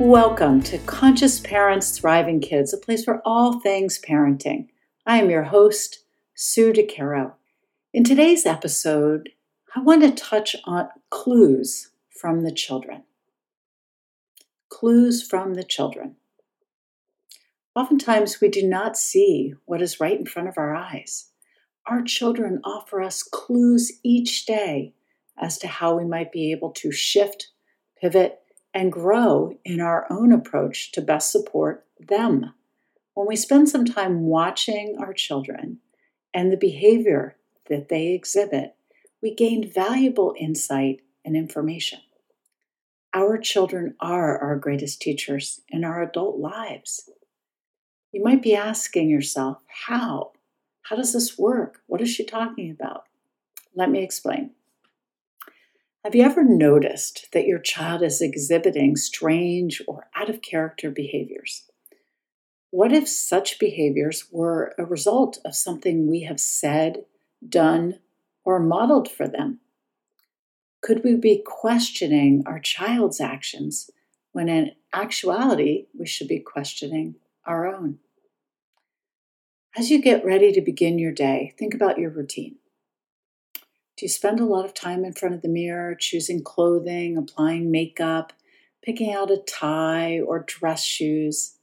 Welcome to Conscious Parents Thriving Kids, a place for all things parenting. I am your host, Sue DeCaro. In today's episode, I want to touch on clues from the children. Clues from the children. Oftentimes, we do not see what is right in front of our eyes. Our children offer us clues each day as to how we might be able to shift, pivot, and grow in our own approach to best support them. When we spend some time watching our children and the behavior that they exhibit, we gain valuable insight and information. Our children are our greatest teachers in our adult lives. You might be asking yourself, how? How does this work? What is she talking about? Let me explain. Have you ever noticed that your child is exhibiting strange or out of character behaviors? What if such behaviors were a result of something we have said, done, or modeled for them? Could we be questioning our child's actions when in actuality we should be questioning our own? As you get ready to begin your day, think about your routine. Do you spend a lot of time in front of the mirror, choosing clothing, applying makeup, picking out a tie or dress shoes?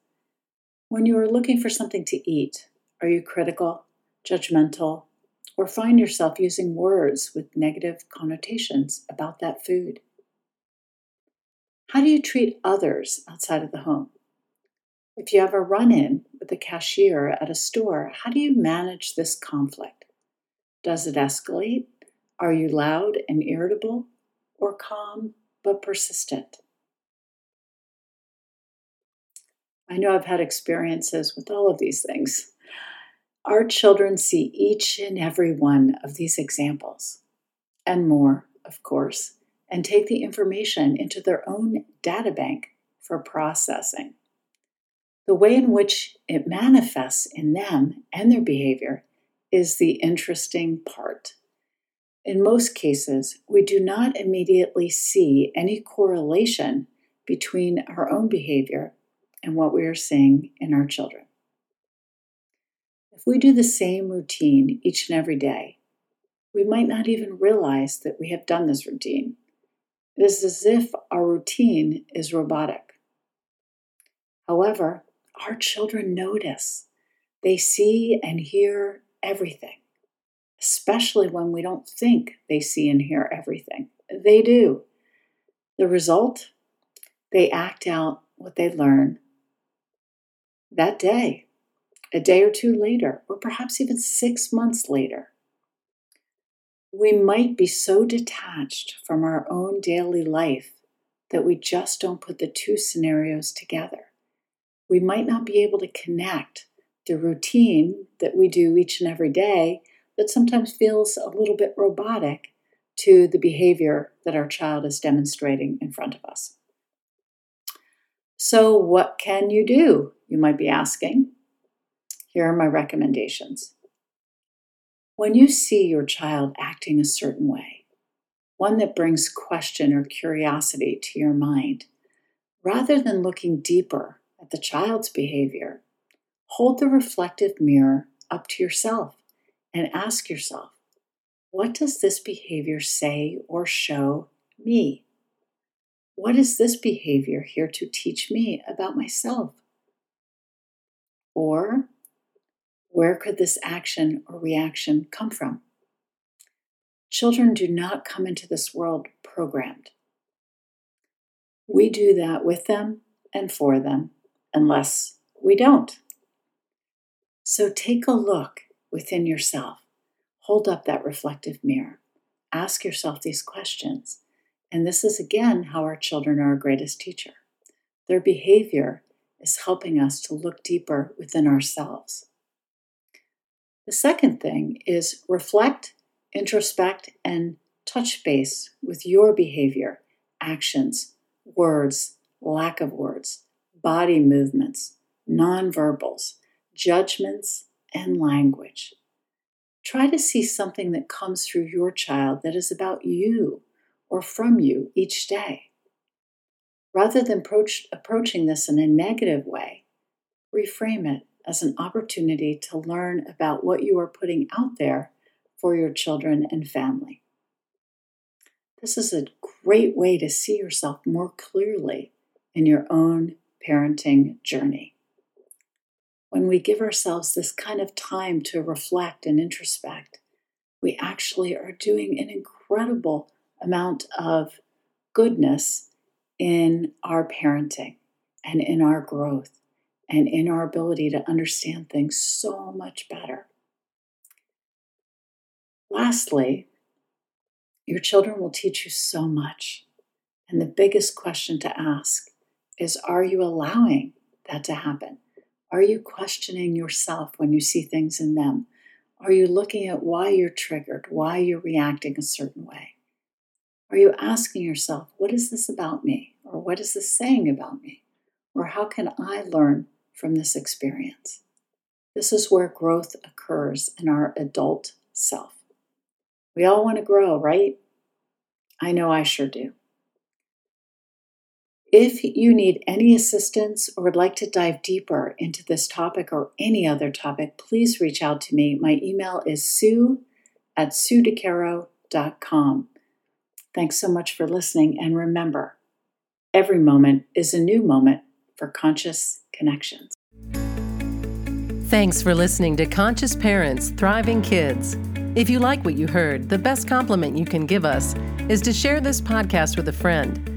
When you are looking for something to eat, are you critical, judgmental, or find yourself using words with negative connotations about that food? How do you treat others outside of the home? If you have a run in with the cashier at a store, how do you manage this conflict? Does it escalate are you loud and irritable or calm but persistent? I know I've had experiences with all of these things. Our children see each and every one of these examples and more, of course, and take the information into their own data bank for processing. The way in which it manifests in them and their behavior is the interesting part. In most cases, we do not immediately see any correlation between our own behavior and what we are seeing in our children. If we do the same routine each and every day, we might not even realize that we have done this routine. It is as if our routine is robotic. However, our children notice. They see and hear everything especially when we don't think they see and hear everything. They do. The result? They act out what they learn that day, a day or two later, or perhaps even six months later. We might be so detached from our own daily life that we just don't put the two scenarios together. We might not be able to connect the routine that we do each and every day that sometimes feels a little bit robotic to the behavior that our child is demonstrating in front of us. So, what can you do? You might be asking. Here are my recommendations. When you see your child acting a certain way, one that brings question or curiosity to your mind, rather than looking deeper at the child's behavior, hold the reflective mirror up to yourself and ask yourself, what does this behavior say or show me? What is this behavior here to teach me about myself? Or where could this action or reaction come from? Children do not come into this world programmed. We do that with them and for them, unless we don't. So take a look within yourself. Hold up that reflective mirror. Ask yourself these questions. And this is again how our children are our greatest teacher. Their behavior is helping us to look deeper within ourselves. The second thing is reflect, introspect, and touch base with your behavior, actions, words, lack of words, body movements, nonverbals, judgments, and language. Try to see something that comes through your child that is about you or from you each day. Rather than approach, approaching this in a negative way, reframe it as an opportunity to learn about what you are putting out there for your children and family. This is a great way to see yourself more clearly in your own parenting journey. When we give ourselves this kind of time to reflect and introspect, we actually are doing an incredible amount of goodness in our parenting and in our growth and in our ability to understand things so much better. Lastly, your children will teach you so much. And the biggest question to ask is Are you allowing that to happen? Are you questioning yourself when you see things in them? Are you looking at why you're triggered, why you're reacting a certain way? Are you asking yourself, What is this about me? Or what is this saying about me? Or how can I learn from this experience. This is where growth occurs in our adult self. We all want to grow, right? I know I sure do. If you need any assistance or would like to dive deeper into this topic or any other topic, please reach out to me. My email is sue at suedecaro.com. Thanks so much for listening, and remember, every moment is a new moment for conscious connections. Thanks for listening to Conscious Parents Thriving Kids. If you like what you heard, the best compliment you can give us is to share this podcast with a friend.